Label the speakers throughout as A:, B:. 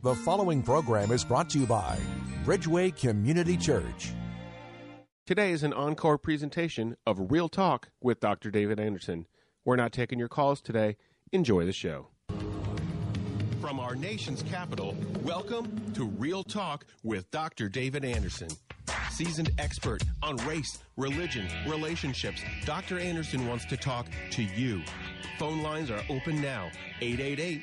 A: The following program is brought to you by Bridgeway Community Church.
B: Today is an encore presentation of Real Talk with Dr. David Anderson. We're not taking your calls today. Enjoy the show. From our nation's capital, welcome to Real Talk with Dr. David Anderson. Seasoned expert on race, religion, relationships, Dr. Anderson wants to talk to you. Phone lines are open now 888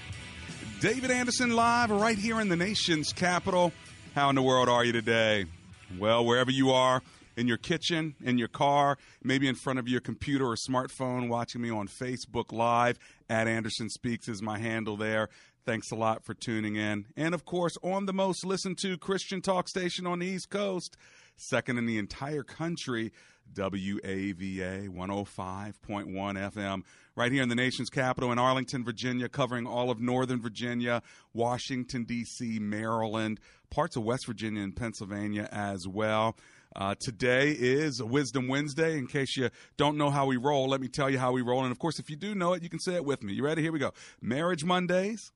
C: David Anderson live right here in the nation's capital. How in the world are you today? Well, wherever you are, in your kitchen, in your car, maybe in front of your computer or smartphone, watching me on Facebook Live at Anderson Speaks is my handle there. Thanks a lot for tuning in. And of course, on the most listened to Christian talk station on the East Coast, second in the entire country, WAVA 105.1 FM, right here in the nation's capital in Arlington, Virginia, covering all of Northern Virginia, Washington, D.C., Maryland, parts of West Virginia and Pennsylvania as well. Uh, today is Wisdom Wednesday. In case you don't know how we roll, let me tell you how we roll. And of course, if you do know it, you can say it with me. You ready? Here we go. Marriage Mondays,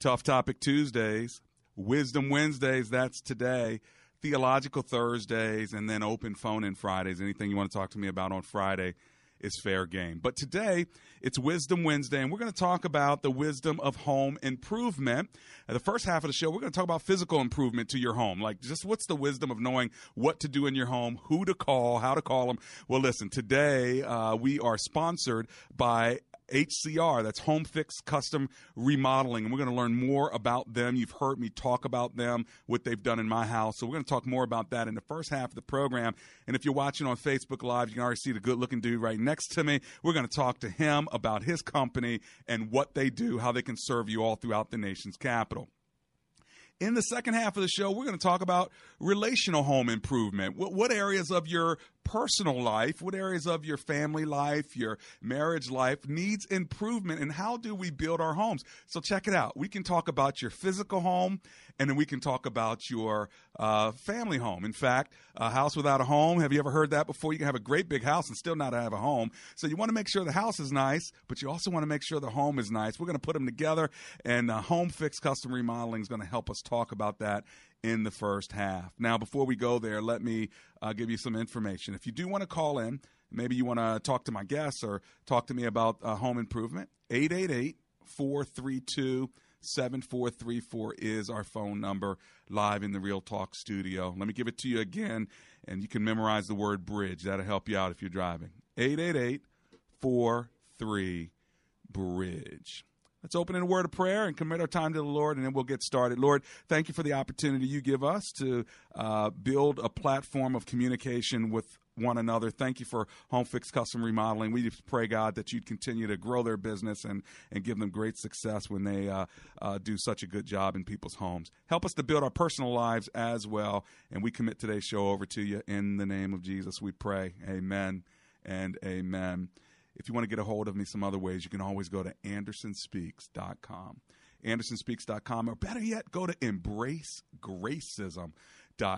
C: Tough Topic Tuesdays, Wisdom Wednesdays, that's today. Theological Thursdays, and then open phone in Fridays. Anything you want to talk to me about on Friday is fair game. But today, it's Wisdom Wednesday, and we're going to talk about the wisdom of home improvement. The first half of the show, we're going to talk about physical improvement to your home. Like, just what's the wisdom of knowing what to do in your home, who to call, how to call them. Well, listen, today uh, we are sponsored by HCR, that's Home Fix Custom Remodeling. And we're going to learn more about them. You've heard me talk about them, what they've done in my house. So we're going to talk more about that in the first half of the program. And if you're watching on Facebook Live, you can already see the good looking dude right next to me. We're going to talk to him about his company and what they do, how they can serve you all throughout the nation's capital. In the second half of the show, we're going to talk about relational home improvement. What, what, areas of your personal life, what areas of your family life, your marriage life needs improvement, and how do we build our homes? So, check it out. We can talk about your physical home, and then we can talk about your uh, family home. In fact, a house without a home, have you ever heard that before? You can have a great big house and still not have a home. So, you want to make sure the house is nice, but you also want to make sure the home is nice. We're going to put them together, and uh, Home Fix Custom Remodeling is going to help us talk about that in the first half. Now, before we go there, let me uh, give you some information. If you do want to call in, maybe you want to talk to my guests or talk to me about uh, home improvement, 888 432 7434 is our phone number live in the Real Talk studio. Let me give it to you again, and you can memorize the word bridge. That'll help you out if you're driving. 888 43 Bridge. Let's open in a word of prayer and commit our time to the Lord, and then we'll get started. Lord, thank you for the opportunity you give us to uh, build a platform of communication with one another. Thank you for Home Fix Custom Remodeling. We just pray, God, that you'd continue to grow their business and, and give them great success when they uh, uh, do such a good job in people's homes. Help us to build our personal lives as well. And we commit today's show over to you in the name of Jesus. We pray. Amen and amen. If you want to get a hold of me some other ways, you can always go to andersonspeaks.com. Andersonspeaks.com, or better yet, go to Embrace embracegracism.com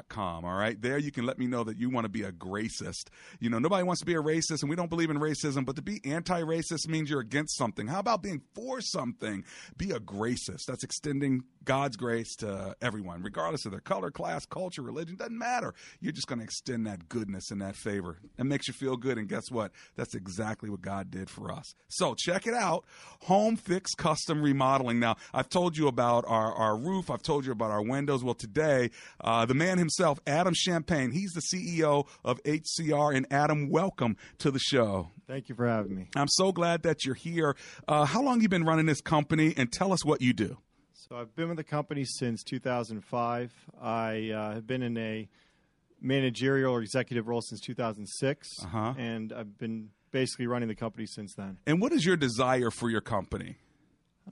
C: com. All right. There you can let me know that you want to be a gracist. You know, nobody wants to be a racist and we don't believe in racism, but to be anti racist means you're against something. How about being for something? Be a gracist. That's extending God's grace to everyone, regardless of their color, class, culture, religion. Doesn't matter. You're just going to extend that goodness and that favor. It makes you feel good. And guess what? That's exactly what God did for us. So check it out. Home Fix Custom Remodeling. Now, I've told you about our, our roof. I've told you about our windows. Well, today, uh, the man man himself, Adam Champagne. He's the CEO of HCR. And Adam, welcome to the show.
D: Thank you for having me.
C: I'm so glad that you're here. Uh, how long you been running this company, and tell us what you do?
D: So I've been with the company since 2005. I uh, have been in a managerial or executive role since 2006,
C: Uh-huh.
D: and I've been basically running the company since then.
C: And what is your desire for your company?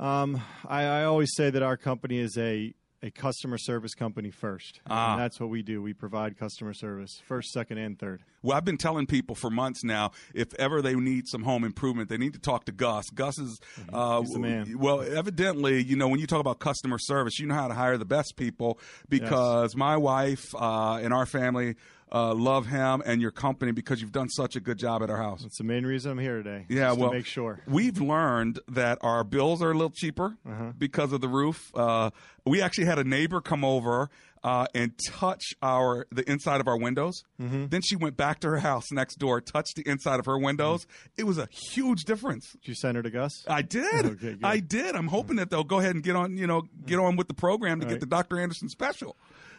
D: Um, I, I always say that our company is a a customer service company first,
C: Ah.
D: and that's what we do. We provide customer service first, second, and third.
C: Well, I've been telling people for months now, if ever they need some home improvement, they need to talk to Gus. Gus is, uh,
D: He's the man.
C: well, evidently, you know, when you talk about customer service, you know how to hire the best people because my wife uh, and our family uh, love him and your company because you've done such a good job at our house.
D: That's the main reason I'm here today.
C: Yeah, well,
D: to make sure.
C: we've learned that our bills are a little cheaper
D: Uh-huh.
C: because of the roof. Uh, we actually had a neighbor come over uh, and touch our the inside of our windows.
D: Mm-hmm.
C: Then she went back to her house next door, touched the inside of her windows. It was a huge difference.
D: Did you send her to Gus?
C: I did.
D: Okay.
C: I did. I'm hoping that they'll go ahead and get on, you know, get on with the program to get
D: Right.
C: the Dr. Anderson special.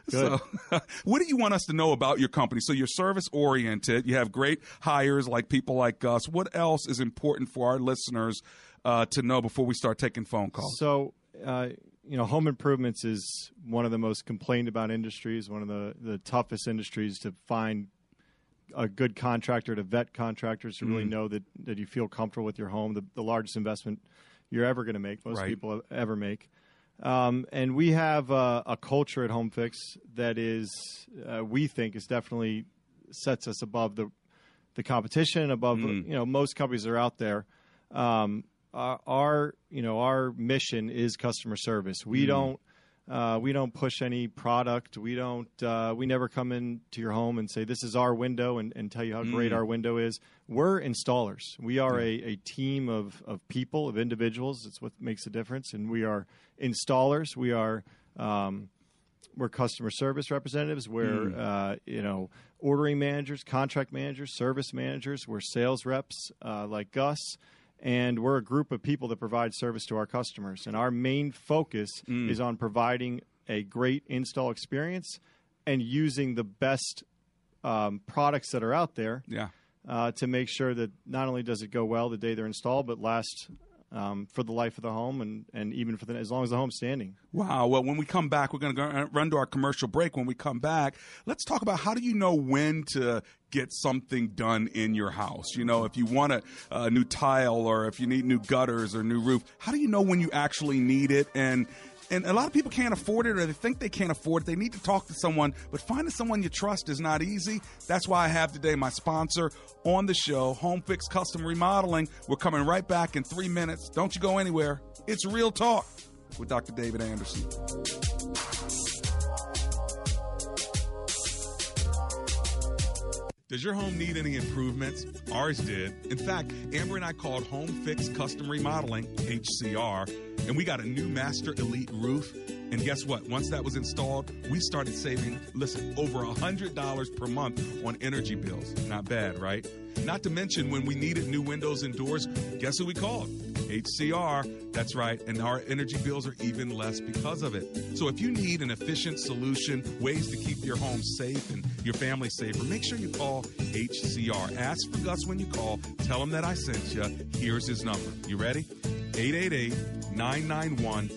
D: Good.
C: So, what do you want us to know about your company? So, you're service oriented. You have great hires like people like us. What else is important for our listeners uh, to know before we start taking phone calls?
D: So, uh, you know, home improvements is one of the most complained about industries, one of the, the toughest industries to find a good contractor, to vet contractors, to
C: Mm.
D: really know that, that you feel comfortable with your home, the, the largest investment you're ever going to make, most
C: Right.
D: people ever make. Um, and we have a, a culture at Home Fix that is, uh, we think, is definitely sets us above the the competition, above
C: Mm.
D: you know most companies that are out there. Um, our, our you know our mission is customer service. We don't uh, we don't push any product. We don't uh, we never come into your home and say this is our window and, and tell you how great our window is. We're installers. We are a, a team of, of people of individuals. It's what makes a difference. And we are installers. We are um, we're customer service representatives. We're uh, you know ordering managers, contract managers, service managers. We're sales reps uh, like Gus, and we're a group of people that provide service to our customers. And our main focus is on providing a great install experience and using the best um, products that are out there
C: Yeah.
D: uh, to make sure that not only does it go well the day they're installed, but last um, for the life of the home and, and even for the as long as the home's standing.
C: Wow. Well, when we come back, we're going to run to our commercial break. When we come back, let's talk about how do you know when to get something done in your house? You know, if you want a, a new tile or if you need new gutters or new roof, how do you know when you actually need it? And and a lot of people can't afford it or they think they can't afford it. They need to talk to someone, but finding someone you trust is not easy. That's why I have today my sponsor on the show, Home Fix Custom Remodeling. We're coming right back in three minutes. Don't you go anywhere. It's Real Talk with Dr. David Anderson. Does your home need any improvements? Ours did. In fact, Amber and I called Home Fix Custom Remodeling, HCR, and we got a new Master Elite roof. And guess what? Once that was installed, we started saving, listen, over $100 per month on energy bills. Not bad, right? Not to mention when we needed new windows and doors, guess who we called? HCR. That's right. And our energy bills are even less because of it. So if you need an efficient solution, ways to keep your home safe and your family safer, make sure you call HCR. Ask for Gus when you call. Tell him that I sent you. Here's his number. You ready? 888 991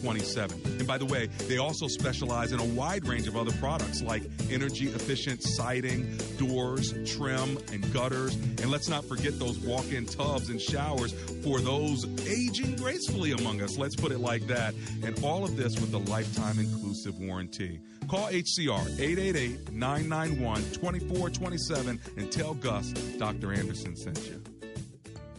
C: 2427. And by the way, they also specialize in a wide range of other products like energy efficient siding, doors, trim, and gutters. And let's not forget those walk in tubs and showers for those aging gracefully among us. Let's put it like that. And all of this with a lifetime inclusive warranty. Call HCR 888 991 2427 and tell Gus Dr. Anderson sent you.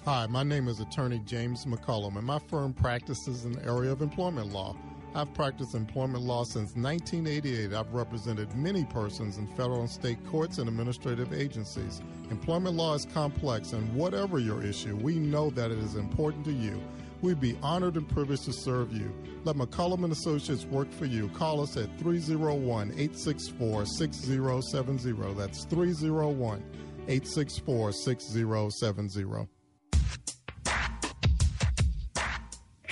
E: Hi, my name is attorney James McCullum, and my firm practices in the area of employment law. I've practiced employment law since 1988. I've represented many persons in federal and state courts and administrative agencies. Employment law is complex, and whatever your issue, we know that it is important to you. We'd be honored and privileged to serve you. Let McCullum and Associates work for you. Call us at 301 864 6070. That's 301 864 6070.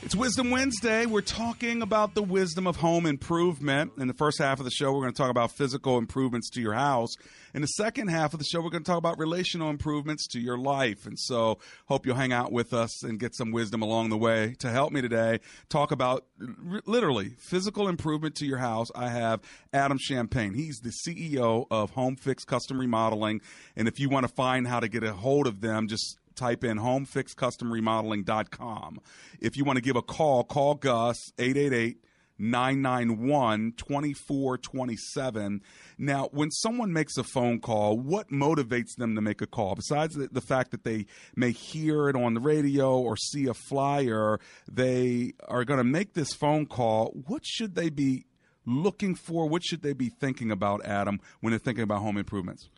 C: It's Wisdom Wednesday. We're talking about the wisdom of home improvement. In the first half of the show, we're going to talk about physical improvements to your house. In the second half of the show, we're going to talk about relational improvements to your life. And so, hope you'll hang out with us and get some wisdom along the way. To help me today, talk about r- literally physical improvement to your house. I have Adam Champagne. He's the CEO of Home Fix Custom Remodeling. And if you want to find how to get a hold of them, just type in homefixcustomremodeling.com. If you want to give a call, call Gus 888 991 2427. Now, when someone makes a phone call, what motivates them to make a call? Besides the, the, fact that they may hear it on the radio or see a flyer, they are going to make this phone call. What should they be looking for? What should they be thinking about, Adam, when they're thinking about home improvements?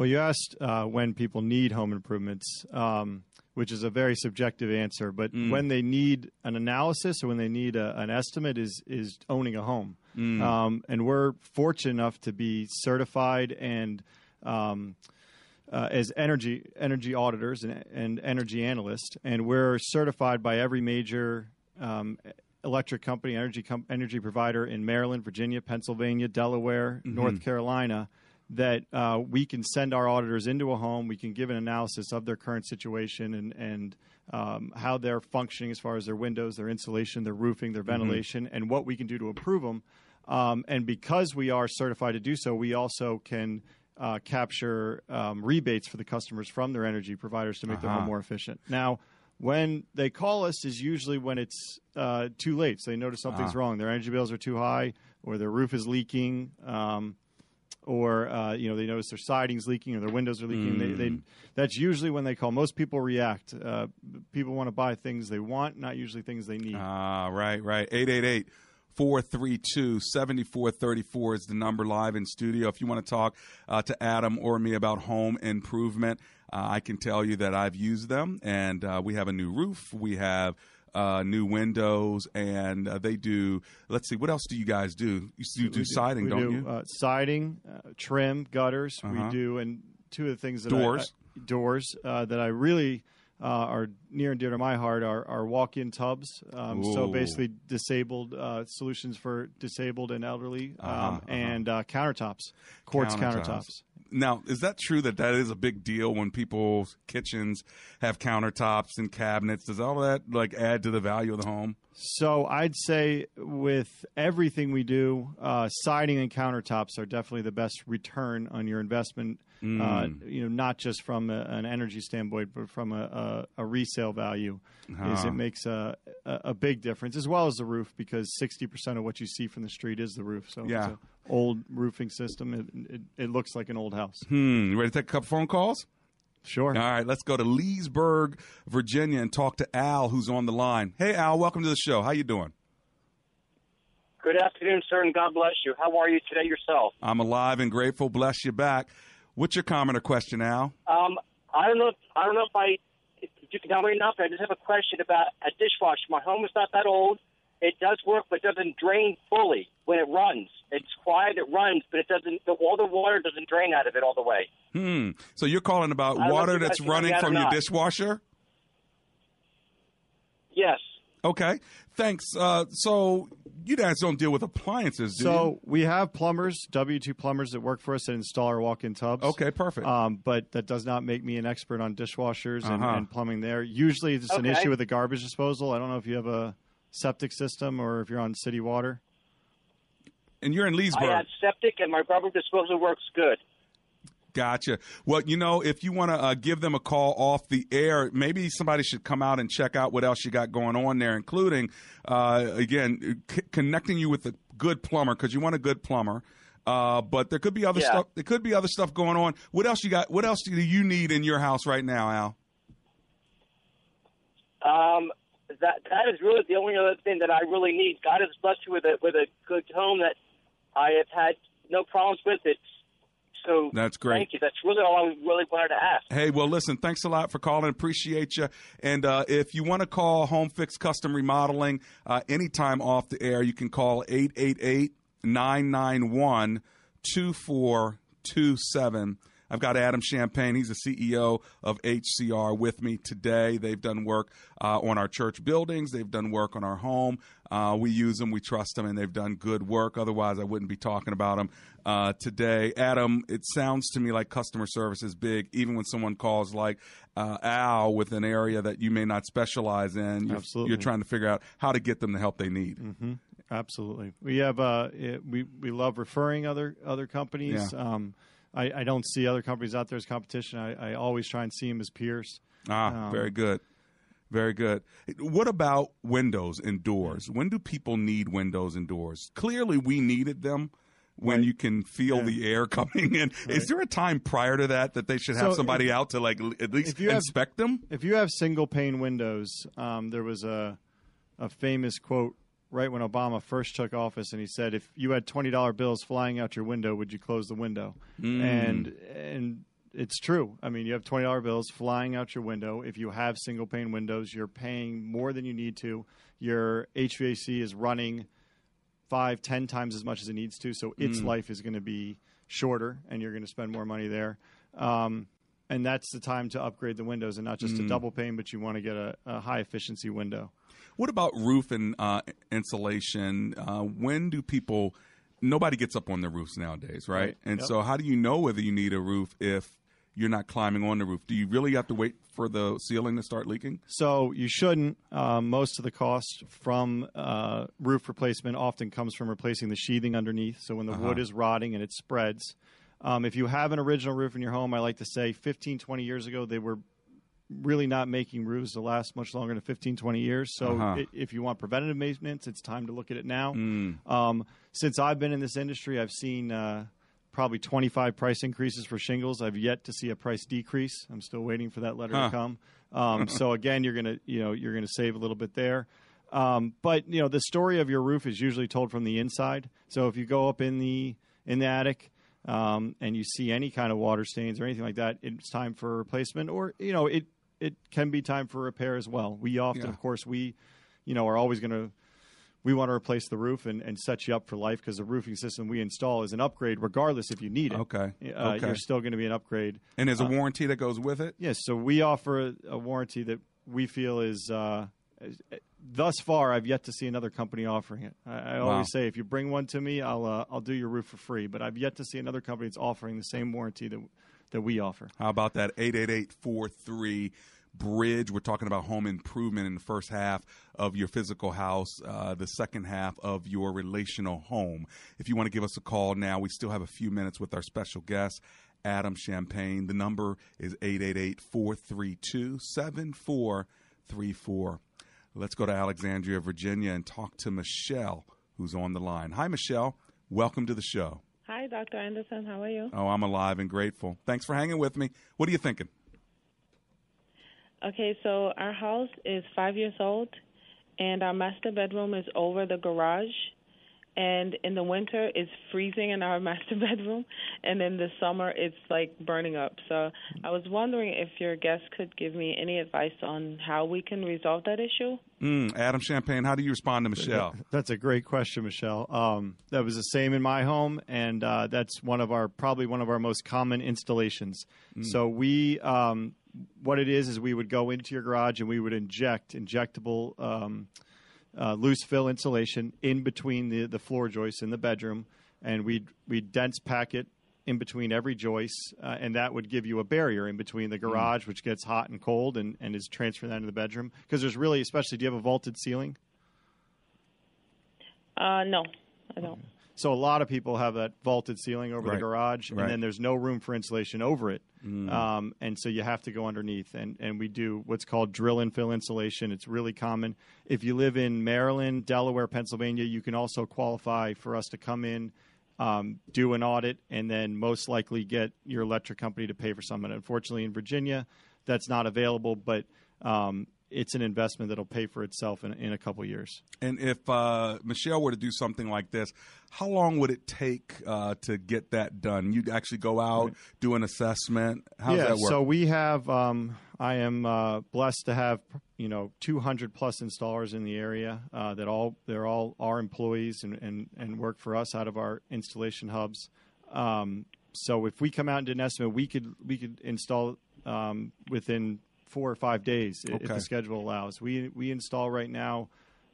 D: Well, you asked uh, when people need home improvements, um, which is a very subjective answer. But mm. when they need an analysis or when they need a, an estimate, is is owning a home. Mm. Um, and we're fortunate enough to be certified and um, uh, as energy energy auditors and, and, energy analysts, and we're certified by every major. Um, electric company, energy com- energy provider in Maryland, Virginia, Pennsylvania, Delaware, mm-hmm. North Carolina, that uh, we can send our auditors into a home, we can give an analysis of their current situation and, and um, how they're functioning as far as their windows, their insulation, their roofing, their mm-hmm. ventilation, mm-hmm. and what we can do to improve them. Um, and because we are certified to do so, we also can uh, capture um, rebates for the customers from their energy providers to make uh-huh. their home more efficient. Now, when they call us is usually when it's uh, too late. So they notice something's uh-huh. wrong. Their energy bills are too high, or their roof is leaking. Or uh, you know they notice their siding's leaking or their windows are leaking. Mm. They, they, hmm. that's usually when they call. Most people react. Uh, people want to buy things they want, not usually things they need.
C: Ah, right, right. Eight eight eight. 432 7434 is the number live in studio. If you want to talk uh, to Adam or me about home improvement, uh, I can tell you that I've used them and uh, we have a new roof. We have uh, new windows, and uh, they do. Let's see, what else do you guys do? You do, do siding,
D: we
C: don't
D: do,
C: you?
D: Uh, siding, uh, trim, gutters. Uh-huh. We do, and two of the things that
C: doors,
D: I, doors uh, that I really. Uh, are near and dear to my heart are, are walk-in tubs. Um, so basically, disabled solutions for disabled and elderly, um, uh-huh, uh-huh. and countertops, quartz countertops. countertops
C: now, is that true that that is a big deal when people's kitchens have countertops and cabinets? Does all that like add to the value of the home?
D: So I'd say with everything we do, uh, siding and countertops are definitely the best return on your investment. Uh, mm. Uh, you know, not just from a, an energy standpoint, but from a, a, a resale value, uh-huh. is it makes a, a big difference as well as the roof because sixty percent of what you see from the street is the roof. So yeah. Old roofing system. It, it, it, looks like an old house.
C: Hmm. ready to take a couple phone calls?
D: Sure.
C: All right, let's go to Leesburg, Virginia, and talk to Al, who's on the line. Hey, Al, welcome to the show. How you doing?
F: Good afternoon, sir, and God bless you. How are you today yourself?
C: I'm alive and grateful. Bless you back. What's your comment or question, Al?
F: Um, I don't know. If, I don't know if I if you can tell me enough. I just have a question about a dishwasher. My home is not that old. It does work, but doesn't drain fully when it runs. It's quiet, it runs, but it doesn't. The, all the water doesn't drain out of it all the way.
C: Hmm. So you're calling about water that's running from your dishwasher?
F: Yes.
C: Okay. Thanks. Uh, so you guys don't deal with appliances, do
D: so
C: you?
D: we have plumbers, W two plumbers that work for us that install our walk-in tubs.
C: Okay, perfect.
D: Um, but that does not make me an expert on dishwashers uh-huh. and, and, plumbing. There, usually it's okay. an issue with the garbage disposal. I don't know if you have a septic system or if you're on city water?
C: And you're in Leesburg.
F: I have septic, and my rubber disposal works good.
C: Gotcha. Well, you know, if you want to uh, give them a call off the air, maybe somebody should come out and check out what else you got going on there, including, uh, again, c- connecting you with a good plumber because you want a good plumber. Uh, but there could be other
F: Yeah.
C: stuff. There could be other stuff going on. What else you got? What else do you need in your house right now, Al?
F: Um, that that is really the only other thing that I really need. God has blessed you with a with a good home that I have had no problems with it. So
C: That's great.
F: Thank you. That's really all I really wanted to ask.
C: Hey, well, listen, thanks a lot for calling. Appreciate you. And uh, if you want to call Home Fix Custom Remodeling uh, anytime off the air, you can call 888 991 2427. I've got Adam Champagne. He's the CEO of HCR with me today. They've done work uh, on our church buildings. They've done work on our home. Uh, we use them, we trust them, and they've done good work. Otherwise, I wouldn't be talking about them uh, today. Adam, it sounds to me like customer service is big, even when someone calls like uh, Al with an area that you may not specialize in. You're,
D: Absolutely.
C: You're trying to figure out how to get them the help they need.
D: hmm Absolutely. We have uh, it, we we love referring other other companies.
C: Yeah.
D: Um, I, I don't see other companies out there as competition. I, I always try and see them as peers.
C: Ah,
D: Um,
C: very good. Very good. What about windows and doors? When do people need windows and doors? Clearly, we needed them when you can feel the air coming in. Is there a time prior to that that they should have
D: So
C: somebody
D: if-
C: out to like at least
D: you have-
C: inspect them?
D: If you have single pane windows, um, there was a a famous quote right when Obama first took office, and he said, "If you had twenty dollar bills flying out your window, would you close the window?"
C: Mm.
D: And and it's true. I mean, you have twenty dollar bills flying out your window. If you have single pane windows, you're paying more than you need to. Your HVAC is running five, ten times as much as it needs to, so its
C: Mm.
D: life is going to be shorter, and you're going to spend more money there. Um, and that's the time to upgrade the windows, and not just a
C: Mm.
D: double pane, but you want to get a, a high efficiency window.
C: What about roof and uh, insulation? Uh, when do people? Nobody gets up on their roofs nowadays, right?
D: Right.
C: And
D: Yep.
C: so, how do you know whether you need a roof if you're not climbing on the roof? Do you really have to wait for the ceiling to start leaking?
D: So you shouldn't. Um, most of the cost from uh, roof replacement often comes from replacing the sheathing underneath. So when the
C: Uh-huh.
D: wood is rotting and it spreads. Um, if you have an original roof in your home, I like to say 15, 20 years ago, they were really not making roofs to last much longer than 15, 20 years. So
C: Uh-huh.
D: i if you want preventative maintenance, it's time to look at it now.
C: Mm.
D: Um, since I've been in this industry, I've seen uh, probably 25 price increases for shingles. I've yet to see a price decrease. I'm still waiting for that letter
C: Huh.
D: to come. Um, so again, you're gonna you know you're gonna save a little bit there. Um, but you know the story of your roof is usually told from the inside. So if you go up in the in the attic um, and you see any kind of water stains or anything like that, it's time for replacement. Or you know it it can be time for repair as well. We often,
C: Yeah.
D: of course, we you know are always going to we want to replace the roof and, and set you up for life because the roofing system we install is an upgrade regardless if you need it.
C: Okay.
D: Uh,
C: Okay.
D: You're still going to be an upgrade.
C: And there's a
D: Uh,
C: warranty that goes with it.
D: Yes, so we offer a, a warranty that we feel is. Uh, thus far, I've yet to see another company offering it. I, I
C: Wow.
D: always say, if you bring one to me, I'll uh, I'll do your roof for free. But I've yet to see another company that's offering the same warranty that that we offer.
C: How about that? 888-43 bridge. We're talking about home improvement in the first half of your physical house, uh, the second half of your relational home. If you want to give us a call now, we still have a few minutes with our special guest, Adam Champagne. The number is 888-432-7434. Let's go to Alexandria, Virginia, and talk to Michelle, who's on the line. Hi, Michelle. Welcome to the show.
G: Hi, Dr. Anderson. How are you?
C: Oh, I'm alive and grateful. Thanks for hanging with me. What are you thinking?
G: Okay, so our house is five years old, and our master bedroom is over the garage. And in the winter, it's freezing in our master bedroom, and in the summer, it's like burning up. So I was wondering if your guest could give me any advice on how we can resolve that issue.
C: Mm, Adam Champagne, how do you respond to Michelle?
D: That's a great question, Michelle. Um, that was the same in my home, and uh, that's one of our probably one of our most common installations.
C: Mm.
D: So we, um, what it is, is we would go into your garage and we would inject injectable um, uh, loose fill insulation in between the the floor joists in the bedroom, and we'd we'd dense pack it in between every joist, uh, and that would give you a barrier in between the garage, which gets hot and cold, and, and is transferred that into the bedroom. Because there's really, especially, do you have a vaulted ceiling?
G: Uh, no, I don't.
D: So a lot of people have that vaulted ceiling over
C: Right.
D: the garage,
C: Right.
D: and then there's no room for insulation over it.
C: Mm.
D: Um, and so you have to go underneath, and, and we do what's called drill and fill insulation. It's really common. If you live in Maryland, Delaware, Pennsylvania, you can also qualify for us to come in, um, do an audit, and then most likely get your electric company to pay for some of. Unfortunately, in Virginia, that's not available, but um, it's an investment that'll pay for itself in, in a couple years.
C: And if uh, Michelle were to do something like this, how long would it take uh, to get that done? You'd actually go out, do an assessment. How
D: yeah,
C: does that work?
D: so we have. Um, I am uh, blessed to have you know 200 plus installers in the area uh, that all they're all our employees and, and and work for us out of our installation hubs. Um, so if we come out and did an estimate, we could we could install um, within four or five days i- if the schedule allows. We we install right now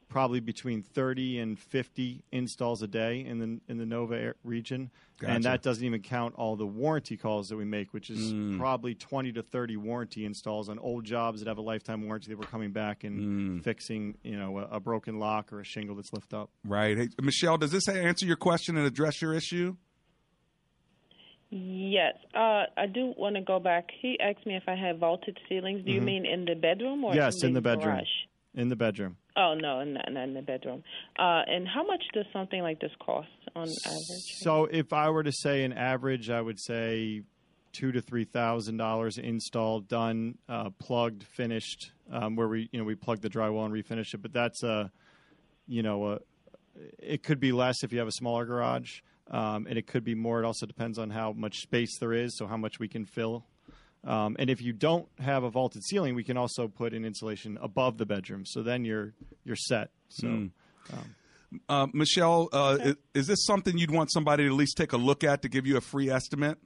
D: probably between 30 and 50 installs a day in the in the Nova region,
C: Gotcha.
D: and that doesn't even count all the warranty calls that we make, which is
C: Mm.
D: probably 20 to 30 warranty installs on old jobs that have a lifetime warranty that we're coming back and
C: Mm.
D: fixing, you know, a, a broken lock or a shingle that's lifted up.
C: right. Hey, Michelle, does this answer your question and address your issue?
G: Yes, uh, I do want to go back. He asked me if I had vaulted ceilings. Do you
D: Mhm.
G: mean in the bedroom or
D: yes, in the bedroom.
G: garage?
D: In the bedroom.
G: Oh no, not, not in the bedroom. Uh, and how much does something like this cost on average?
D: So if I were to say an average, I would say two to three thousand dollars installed, done, uh, plugged, finished. Um, where we you know we plug the drywall and refinish it, but that's a you know a, it could be less if you have a smaller garage, um, and it could be more. It also depends on how much space there is, so how much we can fill. Um, and if you don't have a vaulted ceiling, we can also put in insulation above the bedroom. So then you're you're set. So.
C: Mm.
D: Um,
C: Uh, Michelle, uh, i- is this something you'd want somebody to at least take a look at to give you a free estimate?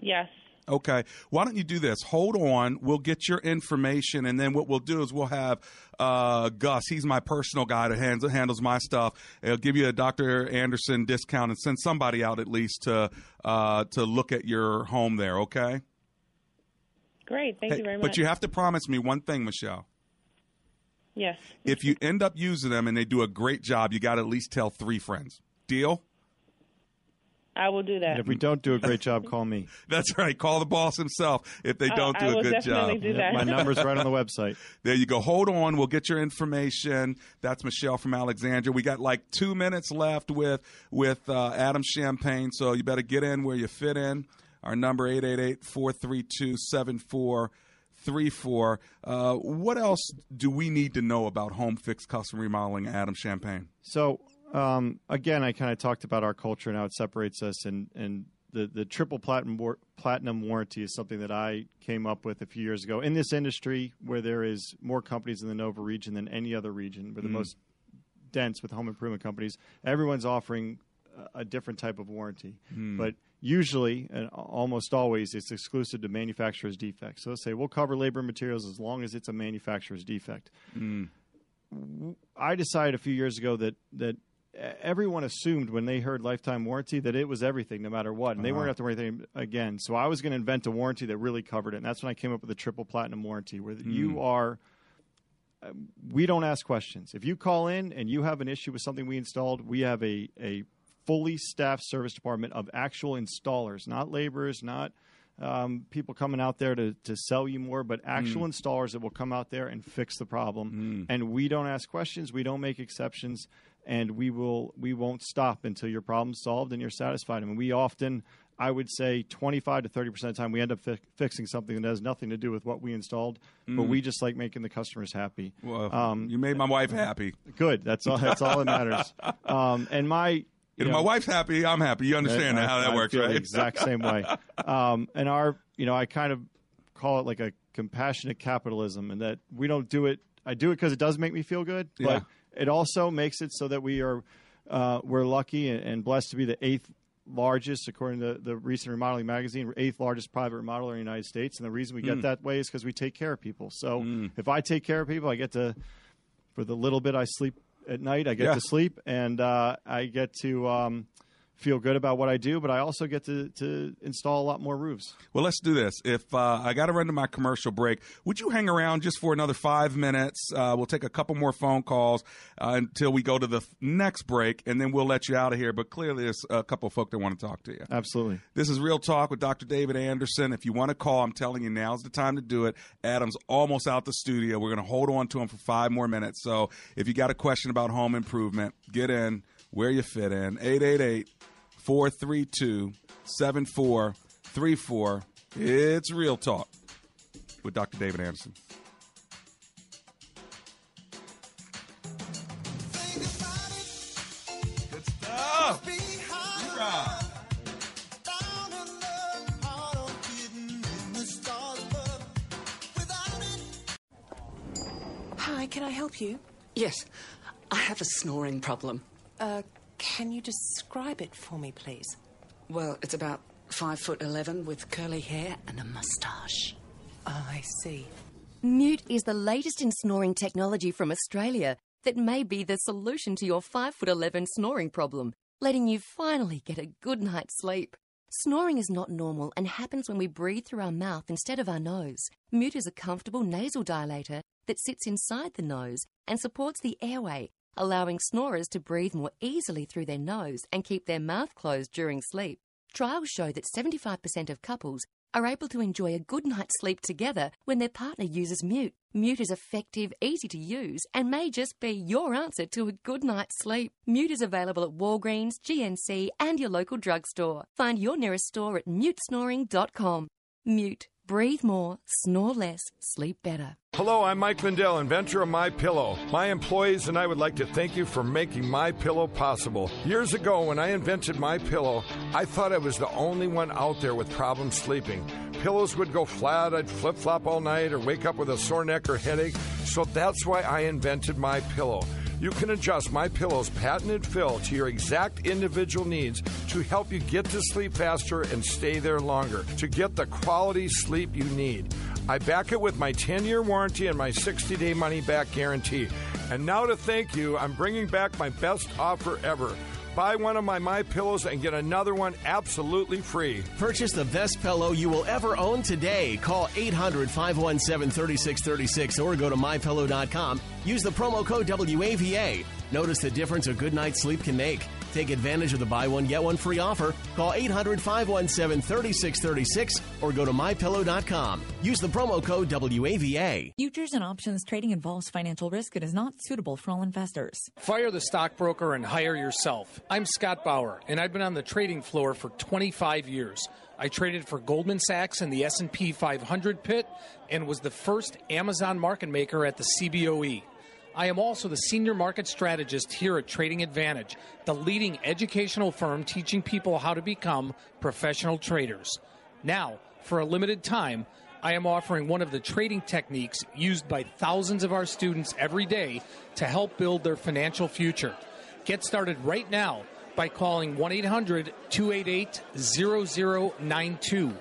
G: Yes.
C: Okay. Why don't you do this? Hold on. We'll get your information, and then what we'll do is we'll have uh, Gus. He's my personal guy that hands, handles my stuff. He'll give you a Dr. Anderson discount and send somebody out at least to uh, to look at your home there. Okay.
G: Great, thank
C: Hey,
G: you very much.
C: But you have to promise me one thing, Michelle.
G: yes.
C: If you end up using them and they do a great job, you got to at least tell three friends. Deal?
G: I will do that.
D: and if we don't do a great job, call me.
C: That's right. Call the boss himself if they
G: Oh,
C: don't do
G: I
C: a
G: will
C: good
G: definitely
C: job.
G: do that.
D: My number's right on the website.
C: There you go. Hold on. We'll get your information. That's Michelle from Alexandria. We got like two minutes left with with uh, Adam Champagne, so you better get in where you fit in. Our number 888-432-7434. Uh, what else do we need to know about home fix custom remodeling, Adam Champagne?
D: So um, again, I kind of talked about our culture and how it separates us, and and the the triple platinum war- platinum warranty is something that I came up with a few years ago in this industry where there is more companies in the Nova region than any other region. We're the
C: Mm.
D: most dense with home improvement companies. Everyone's offering a, different type of warranty,
C: Mm.
D: but usually and almost always it's exclusive to manufacturer's defect. So let's say we'll cover labor and materials as long as it's a manufacturer's defect.
C: Mm.
D: I decided a few years ago that that everyone assumed when they heard lifetime warranty that it was everything, no matter what, and they
C: Uh-huh.
D: weren't going to have to worry anything again. So I was going to invent a warranty that really covered it, and that's when I came up with the triple platinum warranty, where you
C: Mm.
D: are. uh, We don't ask questions. If you call in and you have an issue with something we installed, we have a a fully staffed service department of actual installers, not laborers, not um, people coming out there to, to sell you more, but actual
C: Mm.
D: installers that will come out there and fix the problem.
C: Mm.
D: And we don't ask questions, we don't make exceptions, and we will we won't stop until your problem's solved and you're satisfied. I mean, we often, I would say, 25 to 30 percent of the time, we end up fi- fixing something that has nothing to do with what we installed, but
C: Mm.
D: we just like making the customers happy.
C: Well,
D: Um,
C: you made my wife happy.
D: Good. That's all. That's all that matters. Um, and my. you know-
C: my wife's happy, I'm happy. You understand
D: I-
C: how that
D: I
C: works, right?
D: The exact same way. Um, and our, you know, I kind of call it like a compassionate capitalism, and that we don't do it. I do it because it does make me feel good,
C: Yeah.
D: but it also makes it so that we are uh, we're lucky and, blessed to be the eighth largest, according to the recent remodeling magazine, eighth largest private remodeler in the United States. And the reason we get
C: Mm.
D: that way is because we take care of people. So
C: Mm.
D: if I take care of people, I get to, for the little bit I sleep at night, I get
C: Yeah.
D: to sleep, and uh, I get to. Um, feel good about what I do, but I also get to, to install a lot more roofs.
C: Well, let's do this. If uh, I got to run to my commercial break, would you hang around just for another five minutes? Uh, we'll take a couple more phone calls uh, until we go to the next break, and then we'll let you out of here. But clearly, there's a couple of folk that want to talk to you.
D: Absolutely.
C: This is Real Talk with Dr. David Anderson. If you want to call, I'm telling you, now's the time to do it. Adam's almost out the studio. We're going to hold on to him for five more minutes. So if you got a question about home improvement, get in where you fit in. 888 432 7434. It's Real Talk with Dr. David Anderson. Good
H: Hi, can I help you?
I: Yes, I have a snoring problem.
H: Uh, can you describe it for me, please?
I: Well, it's about five foot eleven with curly hair and a mustache.
H: Oh, I see.
J: Mute is the latest in snoring technology from Australia that may be the solution to your 5 foot 11 snoring problem, letting you finally get a good night's sleep. Snoring is not normal and happens when we breathe through our mouth instead of our nose. Mute is a comfortable nasal dilator that sits inside the nose and supports the airway, allowing snorers to breathe more easily through their nose and keep their mouth closed during sleep. Trials show that 75% of couples are able to enjoy a good night's sleep together when their partner uses Mute. Mute is effective, easy to use, and may just be your answer to a good night's sleep. Mute is available at Walgreens, GNC, and your local drugstore. Find your nearest store at mutesnoring.com. Mute. Breathe more, snore less, sleep better.
K: Hello, I'm Mike Lindell, inventor of My Pillow. My employees and I would like to thank you for making My Pillow possible. Years ago, when I invented My Pillow, I thought I was the only one out there with problems sleeping. Pillows would go flat, I'd flip flop all night, or wake up with a sore neck or headache. So that's why I invented My Pillow. You can adjust My Pillow's patented fill to your exact individual needs to help you get to sleep faster and stay there longer to get the quality sleep you need. I back it with my 10 year warranty and my 60 day money back guarantee. And now to thank you, I'm bringing back my best offer ever. Buy one of my My Pillows and get another one absolutely free.
L: Purchase the best pillow you will ever own today. Call 800 517 3636 or go to mypillow.com. Use the promo code WAVA. Notice the difference a good night's sleep can make. Take advantage of the buy one, get one free offer. Call 800 517 3636 or go to mypillow.com. Use the promo code WAVA.
M: Futures and options trading involves financial risk and is not suitable for all investors.
N: Fire the stockbroker and hire yourself. I'm Scott Bauer, and I've been on the trading floor for 25 years. I traded for Goldman Sachs in the S&P 500 pit and was the first Amazon market maker at the CBOE. I am also the senior market strategist here at Trading Advantage, the leading educational firm teaching people how to become professional traders. Now, for a limited time, I am offering one of the trading techniques used by thousands of our students every day to help build their financial future. Get started right now by calling 1 800 288 0092.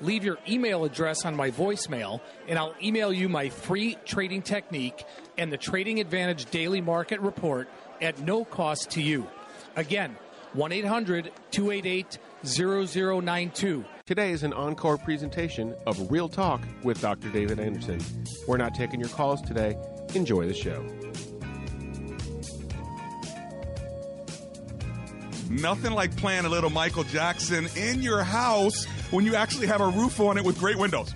N: Leave your email address on my voicemail, and I'll email you my free trading technique and the Trading Advantage Daily Market Report at no cost to you. Again, 1 800 288 0092.
O: Today is an encore presentation of Real Talk with Dr. David Anderson. We're not taking your calls today. Enjoy the show.
C: Nothing like playing a little Michael Jackson in your house when you actually have a roof on it with great windows.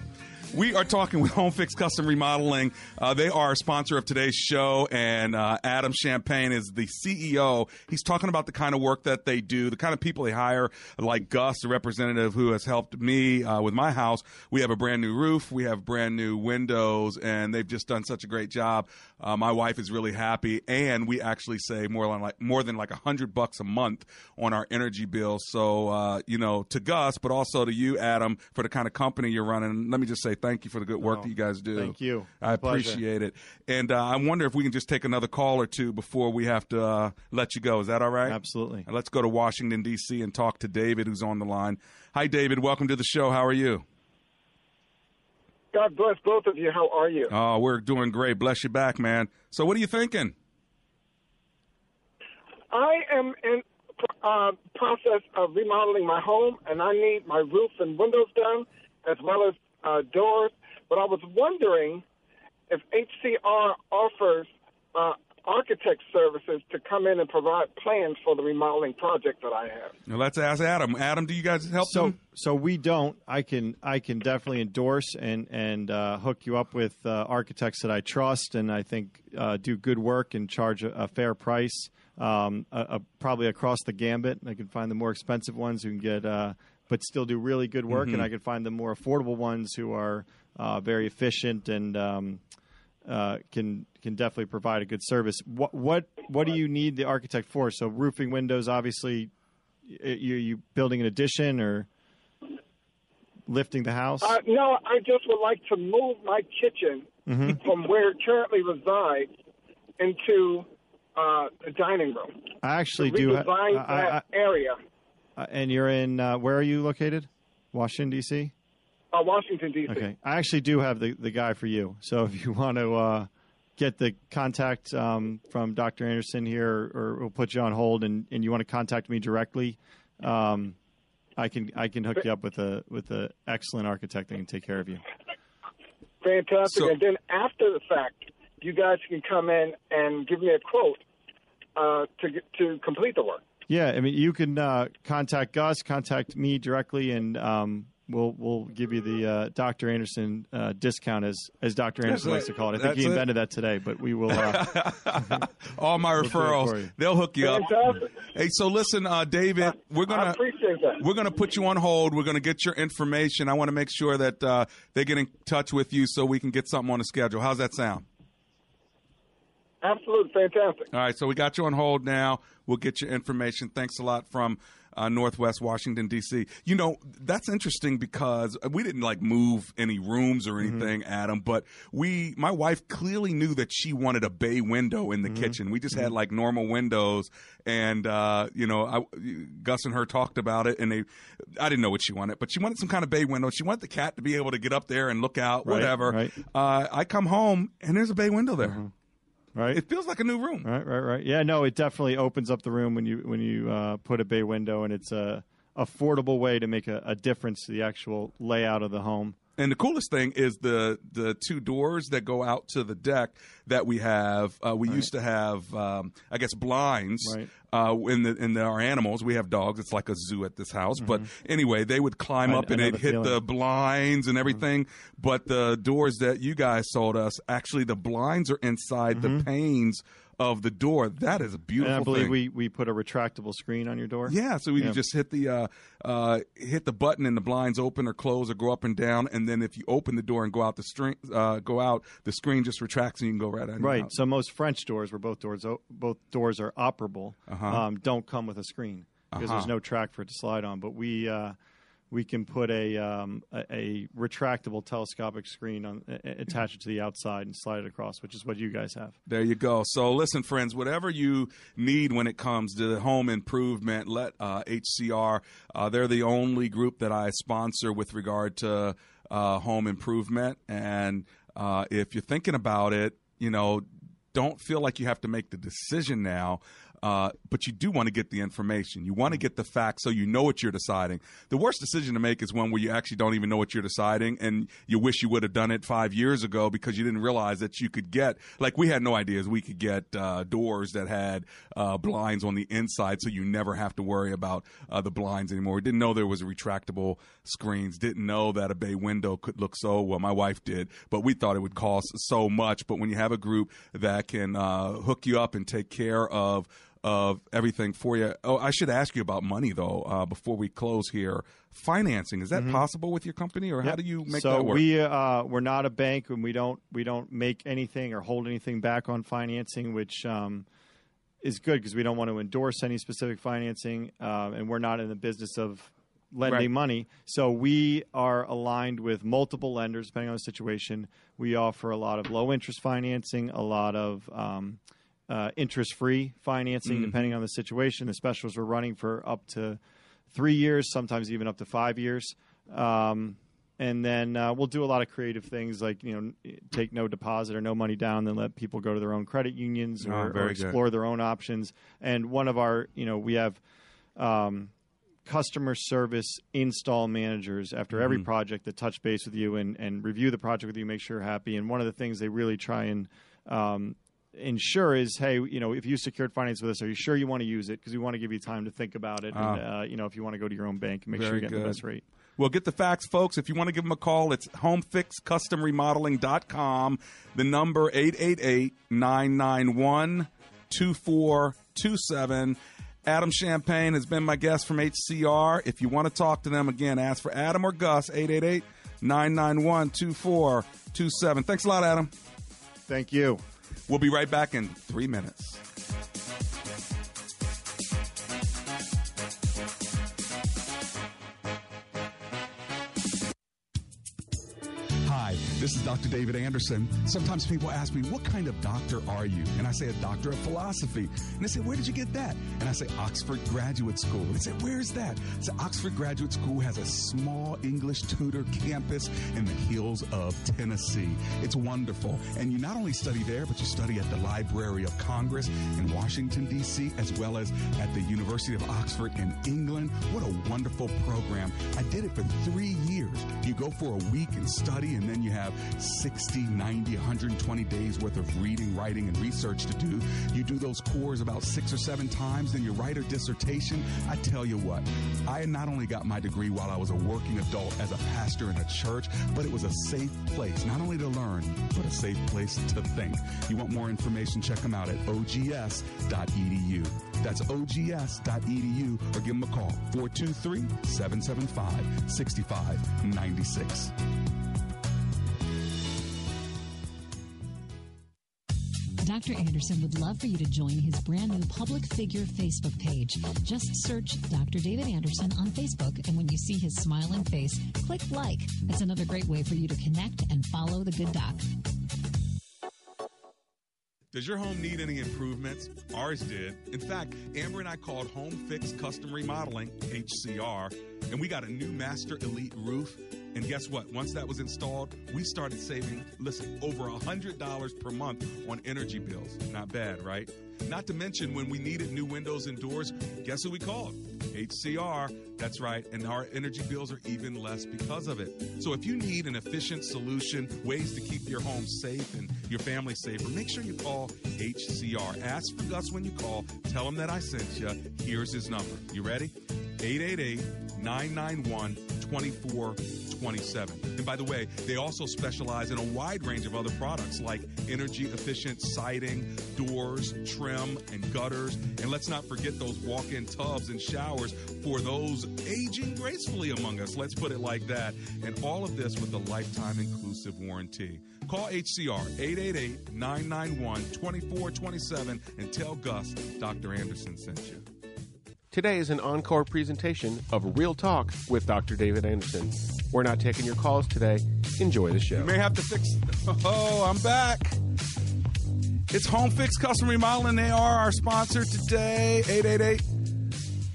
C: We are talking with Home Fix Custom Remodeling. Uh, they are a sponsor of today's show, and uh, Adam Champagne is the CEO. He's talking about the kind of work that they do, the kind of people they hire, like Gus, the representative who has helped me uh, with my house. We have a brand new roof, we have brand new windows, and they've just done such a great job. Uh, my wife is really happy, and we actually save more than like more than like a hundred bucks a month on our energy bill. So uh, you know, to Gus, but also to you, Adam, for the kind of company you're running. Let me just say thank you for the good work
D: Oh,
C: that you guys do.
D: thank you.
C: I appreciate it. And uh, I wonder if we can just take another call or two before we have to uh, let you go. Is that all right?
D: Absolutely.
C: Let's go to Washington D.C. and talk to David, who's on the line. Hi, David. Welcome to the show. How are you?
P: God bless both of you. How are you?
C: Oh, we're doing great. Bless you back, man. So, what are you thinking?
P: I am in uh, process of remodeling my home, and I need my roof and windows done, as well as uh, doors. But I was wondering if HCR offers uh, architect services to come in and provide plans for the remodeling project that I have.
C: Now let's ask Adam. Adam, do you guys help
D: so,
C: them?
D: So we don't. I can I can definitely endorse and and uh, hook you up with uh, architects that I trust and I think uh, do good work and charge a, a fair price. Um, a, a, probably across the gambit. I can find the more expensive ones who can get, uh, but still do really good work,
C: Mhm.
D: and I can find the more affordable ones who are uh, very efficient and um, uh, can can definitely provide a good service. What what what do you need the architect for? So roofing, windows, obviously. You you building an addition or lifting the house?
P: Uh, no, I just would like to move my kitchen
D: Mhm.
P: from where it currently resides into uh, the dining room.
D: I actually
P: to
D: do. I- I-
P: that area.
D: I- and you're in uh, where are you located? Washington D.C.
P: Uh, Washington D.C.
D: Okay, I actually do have the, the guy for you. So if you want to uh, get the contact um, from Dr. Anderson here, or we'll put you on hold, and, and you want to contact me directly, um, I can I can hook you up with a with an excellent architect that can take care of you.
P: Fantastic.
D: So-
P: and then after the fact, you guys can come in and give me a quote uh, to to complete the work.
D: Yeah, I mean you can uh, contact Gus, contact me directly, and um, we'll we'll give you the uh, Dr. Anderson uh, discount as as Dr. Anderson
C: That's
D: likes to call it. I think
C: That's
D: he
C: it.
D: invented that today, but we will. Uh,
C: All my
D: We'll do it for
C: referrals, they'll hook you up. Hey, so listen, uh, David, we're gonna
P: I appreciate that.
C: we're gonna put you on hold. We're gonna get your information. I want to make sure that uh, they get in touch with you so we can get something on the schedule. How's that sound?
P: Absolutely fantastic.
C: All right, so we got you on hold now. We'll get your information. Thanks a lot from uh, Northwest Washington D.C. You know that's interesting because we didn't like move any rooms or anything, Adam. But we, my wife, clearly knew that she wanted a bay window in the kitchen. We just had like normal windows, and uh, you know, I, Gus and her talked about it, and they, I didn't know what she wanted, but she wanted some kind of bay window. She wanted the cat to be able to get up there and look out,
D: Right,
C: whatever.
D: right.
C: Uh, I come home and there's a bay window there.
D: Right.
C: It feels like a new room.
D: Right, right, right. Yeah, no, it definitely opens up the room when you when you uh, put a bay window, and it's a affordable way to make a, a difference to the actual layout of the home.
C: And the coolest thing is the the two doors that go out to the deck that we have. Uh, we used to have, um, I guess, blinds.
D: Right.
C: Uh, in the in the, our animals, we have dogs. It's like a zoo at this house. But anyway, they would climb
D: Mm-hmm. I-
C: up
D: I
C: and they'd
D: the
C: hit
D: feeling. Mm-hmm.
C: the blinds and everything. But the doors that you guys sold us, actually, the blinds are inside the panes of the door. That is a beautiful
D: and I believe
C: thing.
D: we, we put a retractable screen on your door.
C: Yeah, so we
D: Yeah.
C: can just hit the uh, uh, hit the button and the blinds open or close or go up and down, and then if you open the door and go out the string, uh, go out, the screen just retracts and you can go right out.
D: Right. So most French doors, where both doors o- both doors are operable,
C: Uh-huh.
D: um, don't come with a screen because
C: Uh-huh.
D: there's no track for it to slide on. But we uh, we can put a, um, a a retractable telescopic screen on a- attach it to the outside and slide it across, which is what you guys have.
C: There you go. So listen, friends, whatever you need when it comes to home improvement, let uh, HCR. Uh, they're the only group that I sponsor with regard to uh, home improvement. And uh, if you're thinking about it, you know, don't feel like you have to make the decision now. Uh, but you do want to get the information. You want to get the facts so you know what you're deciding. The worst decision to make is one where you actually don't even know what you're deciding and you wish you would have done it five years ago because you didn't realize that you could get, like, we had no ideas we could get uh, doors that had uh, blinds on the inside so you never have to worry about uh, the blinds anymore. We didn't know there was retractable screens, didn't know that a bay window could look so well. My wife did, but we thought it would cost so much. But when you have a group that can uh, hook you up and take care of of everything for you. Oh, I should ask you about money though uh, before we close here. Financing is that
D: Mhm.
C: possible with your company, or how do you make
D: so
C: that work?
D: we uh, we're not a bank and we don't we don't make anything or hold anything back on financing, which um, is good because we don't want to endorse any specific financing, uh, and we're not in the business of lending
C: Right.
D: money. So we are aligned with multiple lenders depending on the situation. We offer a lot of low interest financing, a lot of um, uh, interest free financing
C: Mhm.
D: depending on the situation. The specials were running for up to three years, sometimes even up to five years. Um, and then uh, we'll do a lot of creative things like you know take no deposit or no money down, then let people go to their own credit unions or,
C: Oh,
D: or
C: good.
D: explore their own options. And one of our you know we have um, customer service install managers after every
C: Mhm.
D: project that touch base with you and, and review the project with you, make sure you're happy. And one of the things they really try and um, ensure is, hey, you know, if you secured finance with us, are you sure you want to use it? Because we want to give you time to think about it. and,
C: Ah.
D: uh, you know, if you want to go to your own bank, make sure you're getting the best rate.
C: Well, get the facts, folks. If you want to give them a call, it's homefixcustomremodeling.com. The number 888-991-2427. Adam Champagne has been my guest from HCR. If you want to talk to them again, ask for Adam or Gus, 888-991-2427. Thanks a lot, Adam.
D: Thank you.
C: We'll be right back in three minutes. This is Dr. David Anderson. Sometimes people ask me, What kind of doctor are you? And I say, A doctor of philosophy. And they say, Where did you get that? And I say, Oxford Graduate School. And they say, Where is that? Say, Oxford Graduate School has a small English Tudor campus in the hills of Tennessee. It's wonderful. And you not only study there, but you study at the Library of Congress in Washington, D.C., as well as at the University of Oxford in England. What a wonderful program. I did it for three years. You go for a week and study, and then you have 60, 90, 120 days worth of reading, writing, and research to do. You do those cores about six or seven times, then you write a dissertation. I tell you what, I not only got my degree while I was a working adult as a pastor in a church, but it was a safe place, not only to learn, but a safe place to think. You want more information? Check them out at ogs.edu. That's ogs.edu or give them a call 423 775 6596.
Q: Dr. Anderson would love for you to join his brand new public figure Facebook page. Just search Dr. David Anderson on Facebook, and when you see his smiling face, click like. That's another great way for you to connect and follow the good doc.
C: Does your home need any improvements? Ours did. In fact, Amber and I called Home Fix Custom Remodeling, HCR, and we got a new Master Elite roof. And guess what? Once that was installed, we started saving, listen, over $100 per month on energy bills. Not bad, right? Not to mention when we needed new windows and doors, guess who we called? HCR. That's right. And our energy bills are even less because of it. So if you need an efficient solution, ways to keep your home safe and your family safer, make sure you call HCR. Ask for Gus when you call. Tell him that I sent you. Here's his number. You ready? 888 991 2427. And by the way, they also specialize in a wide range of other products like energy efficient siding, doors, trim, and gutters. And let's not forget those walk in tubs and showers for those aging gracefully among us. Let's put it like that. And all of this with a lifetime inclusive warranty. Call HCR 888 991 2427 and tell Gus Dr. Anderson sent you.
O: Today is an encore presentation of Real Talk with Dr. David Anderson. We're not taking your calls today. Enjoy the show.
C: You may have to fix. Oh, I'm back. It's Home Fix Custom Remodeling. They are our sponsor today. 888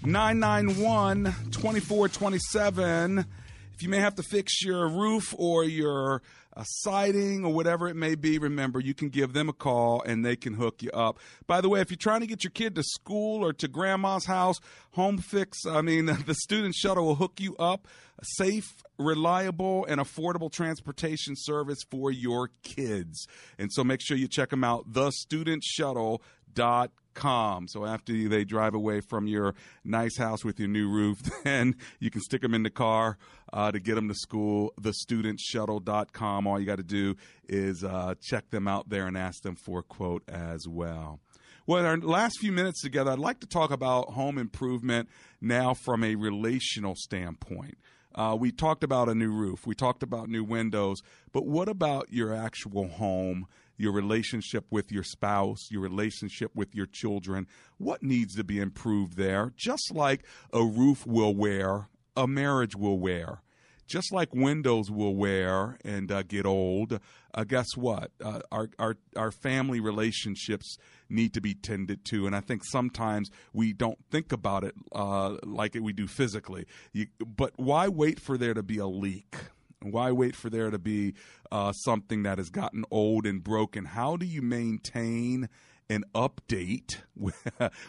C: 991 2427. If you may have to fix your roof or your uh, siding or whatever it may be, remember you can give them a call and they can hook you up. By the way, if you're trying to get your kid to school or to grandma's house, Home Fix, I mean, the student shuttle will hook you up. A safe, reliable, and affordable transportation service for your kids. And so make sure you check them out, thestudentshuttle.com. So after they drive away from your nice house with your new roof, then you can stick them in the car uh, to get them to school. Thestudentshuttle.com. All you got to do is uh, check them out there and ask them for a quote as well. Well, in our last few minutes together, I'd like to talk about home improvement now from a relational standpoint. Uh, we talked about a new roof, we talked about new windows, but what about your actual home, your relationship with your spouse, your relationship with your children? What needs to be improved there? Just like a roof will wear, a marriage will wear just like windows will wear and uh, get old, uh, guess what? Uh, our, our, our family relationships need to be tended to. And I think sometimes we don't think about it uh, like we do physically. You, but why wait for there to be a leak? Why wait for there to be uh, something that has gotten old and broken? How do you maintain an update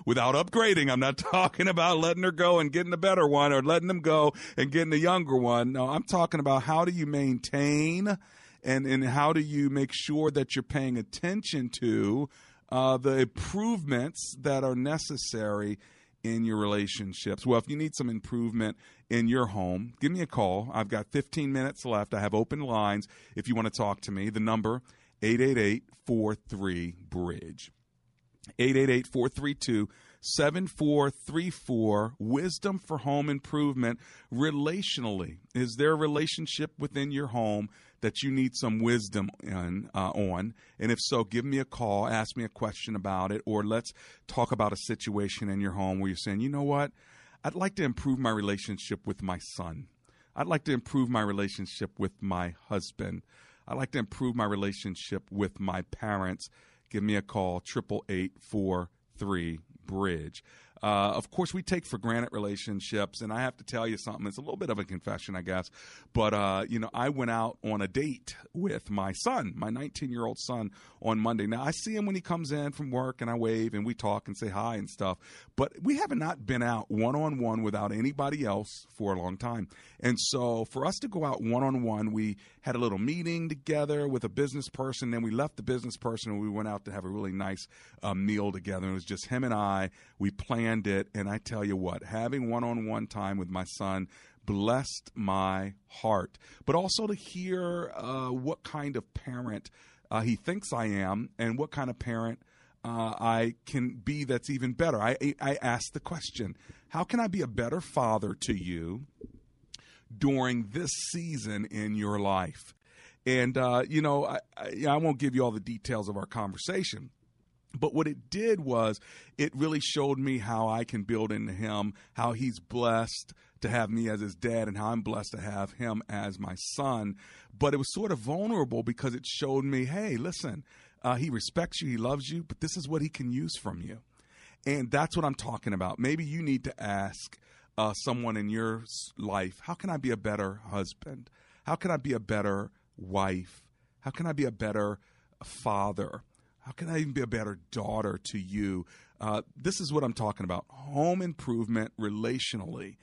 C: without upgrading. I'm not talking about letting her go and getting a better one or letting them go and getting a younger one. No, I'm talking about how do you maintain and, and how do you make sure that you're paying attention to uh, the improvements that are necessary in your relationships. Well, if you need some improvement in your home, give me a call. I've got 15 minutes left. I have open lines if you want to talk to me. The number 888 43 bridge. 888 432 7434 Wisdom for Home Improvement relationally. Is there a relationship within your home that you need some wisdom in, uh, on? And if so, give me a call, ask me a question about it, or let's talk about a situation in your home where you're saying, you know what? I'd like to improve my relationship with my son. I'd like to improve my relationship with my husband. I'd like to improve my relationship with my parents. Give me a call, triple eight four three bridge. Uh, of course, we take for granted relationships, and I have to tell you something. It's a little bit of a confession, I guess. But uh, you know, I went out on a date with my son, my 19 year old son, on Monday. Now I see him when he comes in from work, and I wave and we talk and say hi and stuff. But we have not been out one on one without anybody else for a long time. And so, for us to go out one on one, we had a little meeting together with a business person. Then we left the business person, and we went out to have a really nice uh, meal together. It was just him and I. We planned it, and I tell you what, having one on one time with my son blessed my heart. But also to hear uh, what kind of parent uh, he thinks I am and what kind of parent uh, I can be that's even better. I, I asked the question how can I be a better father to you during this season in your life? And, uh, you know, I, I, I won't give you all the details of our conversation but what it did was it really showed me how I can build into him, how he's blessed to have me as his dad, and how I'm blessed to have him as my son. But it was sort of vulnerable because it showed me hey, listen, uh, he respects you, he loves you, but this is what he can use from you. And that's what I'm talking about. Maybe you need to ask uh, someone in your life, how can I be a better husband? How can I be a better wife? How can I be a better father? How can I even be a better daughter to you? Uh, this is what I'm talking about home improvement relationally.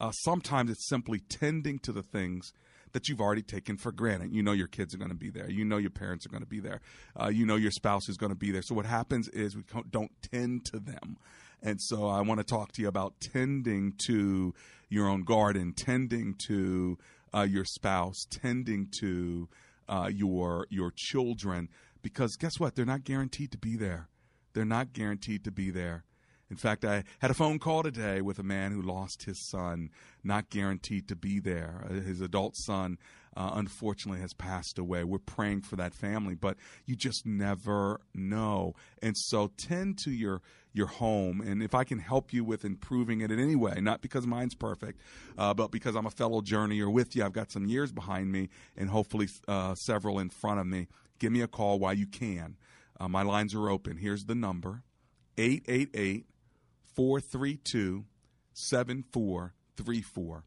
C: Uh, sometimes it's simply tending to the things that you've already taken for granted. You know your kids are going to be there. You know your parents are going to be there. Uh, you know your spouse is going to be there. So what happens is we don't tend to them. And so I want to talk to you about tending to your own garden, tending to uh, your spouse, tending to uh, your your children because guess what? They're not guaranteed to be there. They're not guaranteed to be there. In fact, I had a phone call today with a man who lost his son, not guaranteed to be there. Uh, his adult son, uh, unfortunately, has passed away. We're praying for that family, but you just never know. And so tend to your your home. And if I can help you with improving it in any way, not because mine's perfect, uh, but because I'm a fellow journeyer with you, I've got some years behind me and hopefully uh, several in front of me give me a call while you can. Uh, my lines are open. Here's the number 888 432 7434.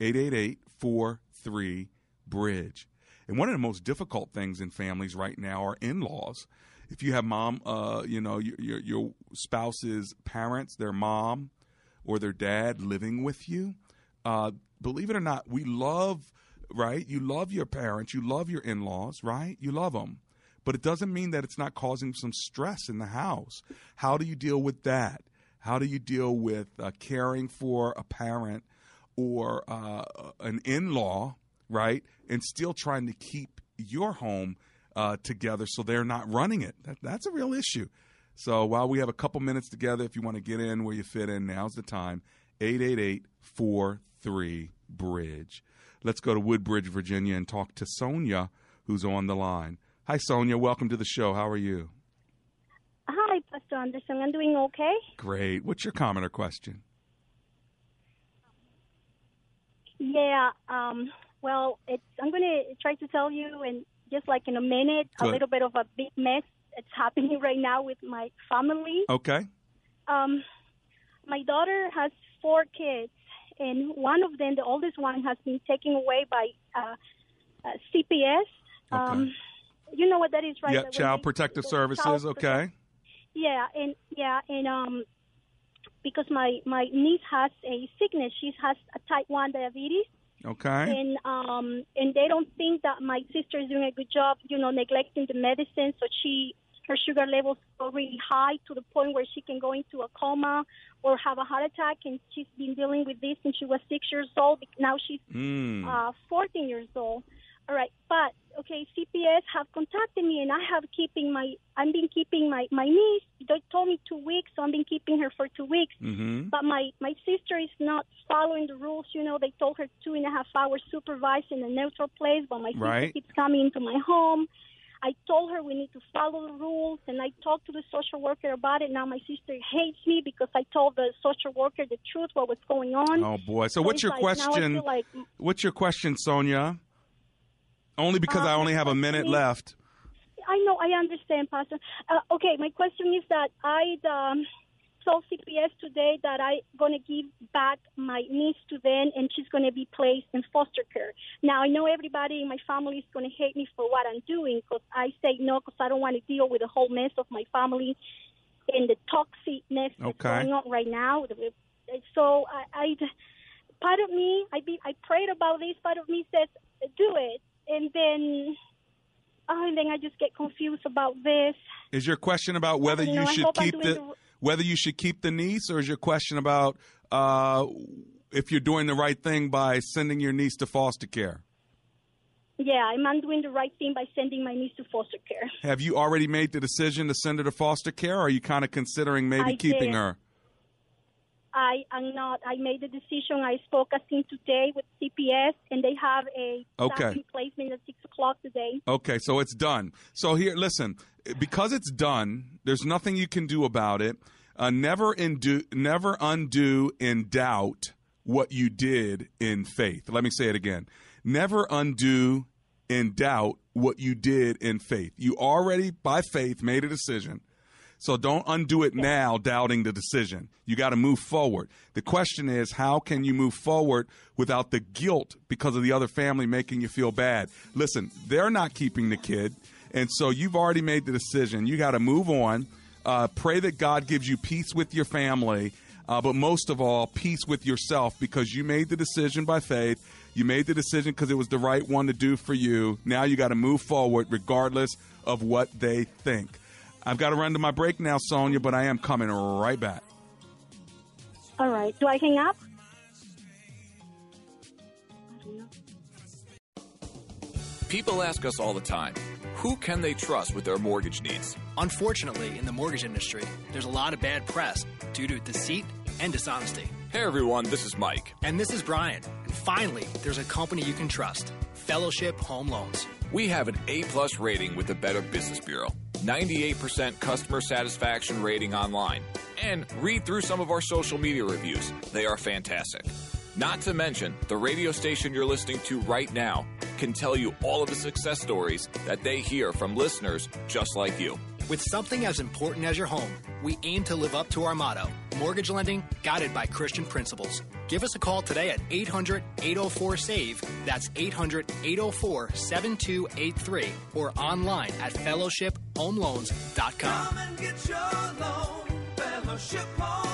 C: 888 43 Bridge. And one of the most difficult things in families right now are in laws. If you have mom, uh, you know, your, your, your spouse's parents, their mom or their dad living with you, uh, believe it or not, we love right? You love your parents, you love your in laws, right? You love them. But it doesn't mean that it's not causing some stress in the house. How do you deal with that? How do you deal with uh, caring for a parent or uh, an in law, right? And still trying to keep your home uh, together so they're not running it. That, that's a real issue. So while we have a couple minutes together, if you want to get in where you fit in, now's the time. 888 43 Bridge. Let's go to Woodbridge, Virginia, and talk to Sonia, who's on the line. Hi, Sonia. Welcome to the show. How are you?
R: Hi, Pastor Anderson. I'm doing okay.
C: Great. What's your comment or question?
R: Yeah. Um, well, it's, I'm going to try to tell you in just like in a minute
C: Good.
R: a little bit of a big mess that's happening right now with my family.
C: Okay.
R: Um, my daughter has four kids, and one of them, the oldest one, has been taken away by uh, uh, CPS. Um, you know what that is, right?
C: Yeah,
R: That
C: Child Protective Services.
R: Child
C: Okay.
R: Yeah, and yeah, and um, because my my niece has a sickness. She has a type one diabetes.
C: Okay.
R: And um, and they don't think that my sister is doing a good job, you know, neglecting the medicine. So she her sugar levels go really high to the point where she can go into a coma or have a heart attack. And she's been dealing with this since she was six years old. Now she's
C: Mm.
R: uh, 14 years old. All right, but okay, CPS have contacted me, and I have keeping my I've been keeping my my niece. They told me two weeks, so I've been keeping her for two weeks.
C: Mm-hmm.
R: But my my sister is not following the rules. You know, they told her two and a half hours supervised in a neutral place, but my sister
C: Right.
R: keeps coming into my home. I told her we need to follow the rules, and I talked to the social worker about it. Now my sister hates me because I told the social worker the truth, what was going on.
C: Oh boy. So, what's your
R: like,
C: question?
R: like
C: What's your question, Sonia? Only because I
R: Uh,
C: only have a minute
R: is-
C: left.
R: I know, I understand, Pastor. Uh, okay, my question is that I um, told CPS today that I'm going to give back my niece to them and she's going to be placed in foster care. Now, I know everybody in my family is going to hate me for what I'm doing because I say no because I don't want to deal with the whole mess of my family and the toxicness that's
C: Okay.
R: going on right now. So I, I part of me, I be, I prayed about this. Part of me says, do it, and then, oh, and then I just get confused about this.
C: Is your question about whether
R: You know,
C: should keep the,
R: the-
C: whether you should keep the niece, or is your question about uh, if you're doing the right thing by sending your niece to foster care?
R: Yeah, I'm doing the right thing by sending my niece to foster care.
C: Have you already made the decision to send her to foster care, or are you kind of considering maybe
R: I
C: keeping
R: did.
C: her?
R: I am not. I made the decision. I spoke I think today with CPS, and they have a
C: Okay.
R: staff replacement at six o'clock today.
C: Okay, so it's done. So here, listen, because it's done, there's nothing you can do about it. Uh, never undo, never undo in doubt what you did in faith. Let me say it again. Never undo in doubt what you did in faith. You already, by faith, made a decision. So don't undo it now, doubting the decision. You got to move forward. The question is, how can you move forward without the guilt because of the other family making you feel bad? Listen, they're not keeping the kid. And so you've already made the decision. You got to move on. Uh, pray that God gives you peace with your family, uh, but most of all, peace with yourself because you made the decision by faith. You made the decision because it was the right one to do for you. Now you got to move forward regardless of what they think. I've got to run to my break now, Sonia, but I am coming right back.
R: All right. Do I hang up?
S: People ask us all the time who can they trust with their mortgage needs?
T: Unfortunately, in the mortgage industry, there's a lot of bad press due to deceit and dishonesty.
S: Hey everyone, this is Mike.
T: And this is Brian. And finally, there's a company you can trust Fellowship Home Loans.
S: We have an A plus rating with the Better Business Bureau, 98% customer satisfaction rating online, and read through some of our social media reviews. They are fantastic. Not to mention, the radio station you're listening to right now can tell you all of the success stories that they hear from listeners just like you.
T: With something as important as your home, we aim to live up to our motto mortgage lending guided by Christian principles. Give us a call today at 800 804 SAVE. That's 800 804 7283 or online at fellowshiphomeloans.com.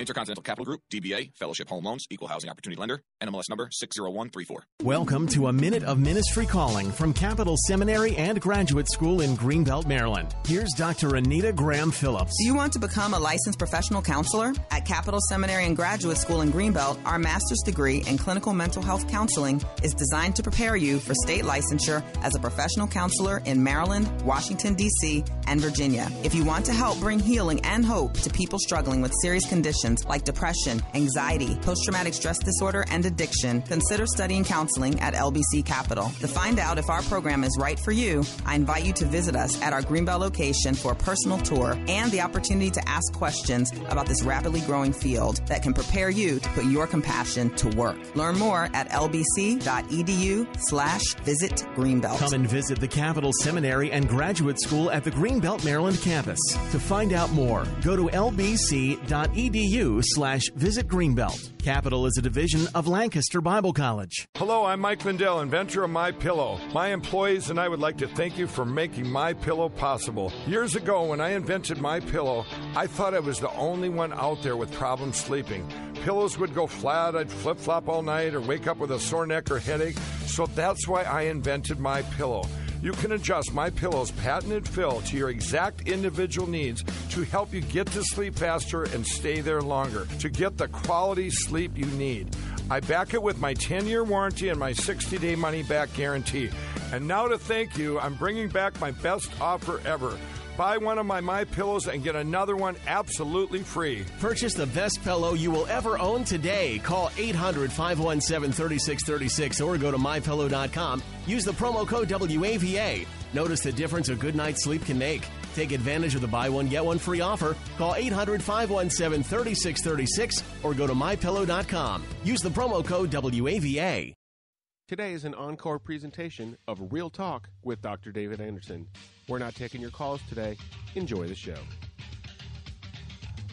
S: Intercontinental Capital Group, DBA, Fellowship Home Loans, Equal Housing Opportunity Lender, NMLS number 60134.
L: Welcome to a minute of ministry calling from Capital Seminary and Graduate School in Greenbelt, Maryland. Here's Dr. Anita Graham Phillips.
U: Do you want to become a licensed professional counselor? At Capital Seminary and Graduate School in Greenbelt, our master's degree in clinical mental health counseling is designed to prepare you for state licensure as a professional counselor in Maryland, Washington, D.C., and Virginia. If you want to help bring healing and hope to people struggling with serious conditions like depression, anxiety, post traumatic stress disorder, and addiction, consider studying counseling at LBC Capital. To find out if our program is right for you, I invite you to visit us at our Greenbelt location for a personal tour and the opportunity to ask questions about this rapidly growing field that can prepare you to put your compassion to work. Learn more at lbc.edu slash visit Greenbelt.
L: Come and visit the Capital Seminary and Graduate School at the Greenbelt, Maryland campus. To find out more, go to lbc.edu edu slash visit Greenbelt. Capital is a division of Lancaster Bible College.
K: Hello, I'm Mike Lindell, inventor of My Pillow. My employees and I would like to thank you for making My Pillow possible. Years ago, when I invented My Pillow, I thought I was the only one out there with problems sleeping. Pillows would go flat, I'd flip flop all night, or wake up with a sore neck or headache. So that's why I invented My Pillow. You can adjust My Pillow's patented fill to your exact individual needs to help you get to sleep faster and stay there longer to get the quality sleep you need. I back it with my 10 year warranty and my 60 day money back guarantee. And now to thank you, I'm bringing back my best offer ever. Buy one of my My Pillows and get another one absolutely free.
L: Purchase the best pillow you will ever own today. Call 800 517 3636 or go to mypillow.com. Use the promo code WAVA. Notice the difference a good night's sleep can make. Take advantage of the buy one, get one free offer. Call 800 517 3636 or go to mypillow.com. Use the promo code WAVA.
O: Today is an encore presentation of Real Talk with Dr. David Anderson. We're not taking your calls today. Enjoy the show.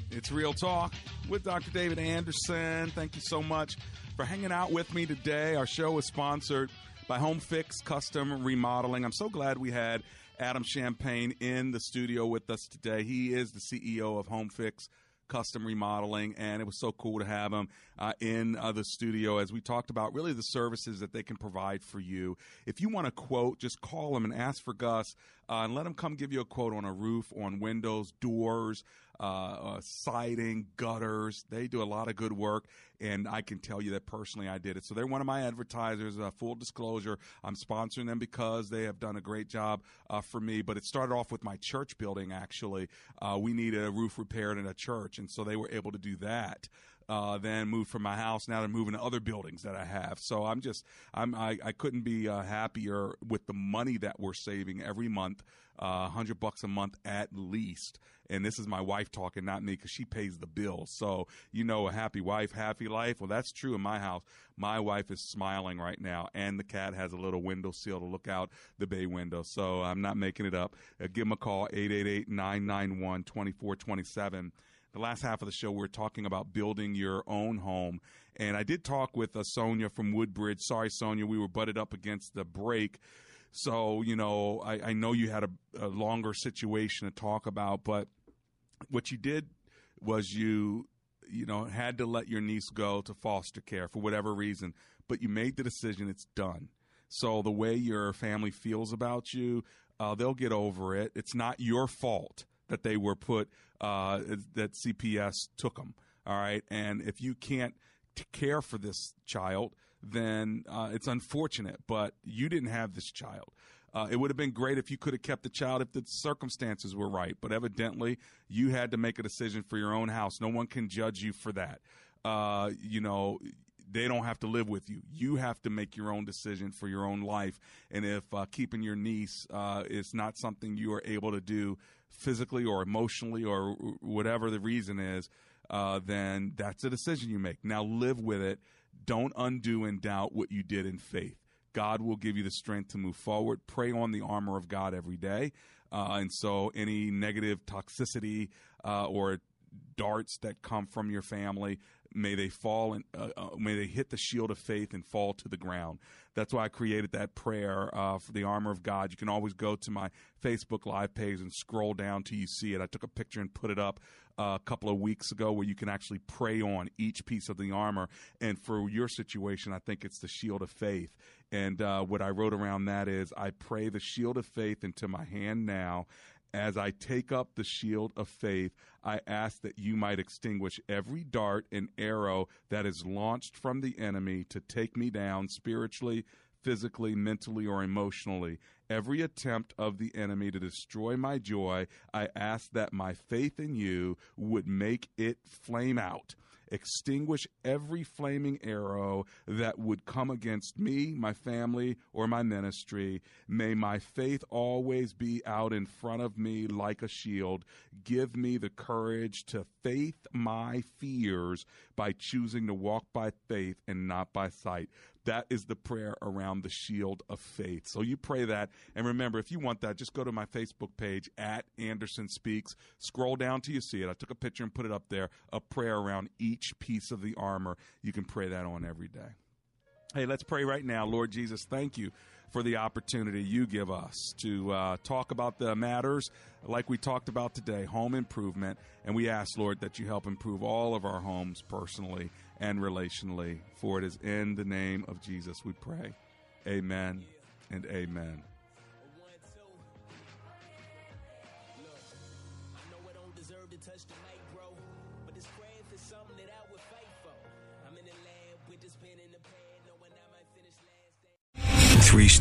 C: It's Real Talk with Dr. David Anderson. Thank you so much for hanging out with me today. Our show is sponsored by Home Fix Custom Remodeling. I'm so glad we had Adam Champagne in the studio with us today. He is the CEO of Home Fix custom remodeling, and it was so cool to have them uh, in uh, the studio as we talked about really the services that they can provide for you. If you want a quote, just call them and ask for Gus uh, and let them come give you a quote on a roof, on windows, doors, uh, uh, siding, gutters. They do a lot of good work, and I can tell you that personally I did it. So they're one of my advertisers. Uh, full disclosure, I'm sponsoring them because they have done a great job uh, for me. But it started off with my church building, actually. Uh, we need a roof repaired in a church, and so they were able to do that. Uh, then moved from my house. Now they're moving to other buildings that I have. So I'm just, I'm, I, I couldn't be uh, happier with the money that we're saving every month, uh, hundred bucks a month at least. And this is my wife talking, not me, because she pays the bills. So you know, a happy wife, happy life. Well, that's true in my house. My wife is smiling right now, and the cat has a little window sill to look out the bay window. So I'm not making it up. Uh, give them a call, 888 991 2427 the last half of the show, we are talking about building your own home. And I did talk with uh, Sonia from Woodbridge. Sorry, Sonia, we were butted up against the break. So, you know, I, I know you had a, a longer situation to talk about, but what you did was you, you know, had to let your niece go to foster care for whatever reason, but you made the decision, it's done. So the way your family feels about you, uh, they'll get over it. It's not your fault that they were put uh, that CPS took them. All right, and if you can't t- care for this child, then uh, it's unfortunate. But you didn't have this child. Uh, it would have been great if you could have kept the child if the circumstances were right. But evidently, you had to make a decision for your own house. No one can judge you for that. Uh, you know, they don't have to live with you. You have to make your own decision for your own life. And if uh, keeping your niece uh, is not something you are able to do physically or emotionally or whatever the reason is, uh, then that's a decision you make. Now live with it. Don't undo and doubt what you did in faith. God will give you the strength to move forward. Pray on the armor of God every day. Uh, and so any negative toxicity uh, or darts that come from your family, may they fall and uh, uh, may they hit the shield of faith and fall to the ground. That's why I created that prayer uh, for the armor of God. You can always go to my Facebook Live page and scroll down till you see it. I took a picture and put it up uh, a couple of weeks ago where you can actually pray on each piece of the armor. And for your situation, I think it's the shield of faith. And uh, what I wrote around that is I pray the shield of faith into my hand now as I take up the shield of faith, I ask that you might extinguish every dart and arrow that is launched from the enemy to take me down spiritually, physically, mentally, or emotionally. Every attempt of the enemy to destroy my joy, I ask that my faith in you would make it flame out extinguish every flaming arrow that would come against me, my family, or my ministry. May my faith always be out in front of me like a shield. Give me the courage to faith my fears by choosing to walk by faith and not by sight. That is the prayer around the shield of faith. So you pray that. And remember, if you want that, just go to my Facebook page at Anderson Speaks. Scroll down till you see it. I took a picture and put it up there. A prayer around each piece of the armor. You can pray that on every day. Hey, let's pray right now. Lord Jesus, thank you for the opportunity you give us to uh, talk about the matters like we talked about today, home improvement. And we ask, Lord, that you help improve all of our homes personally and relationally. For it is in the name of Jesus we pray. Amen and amen.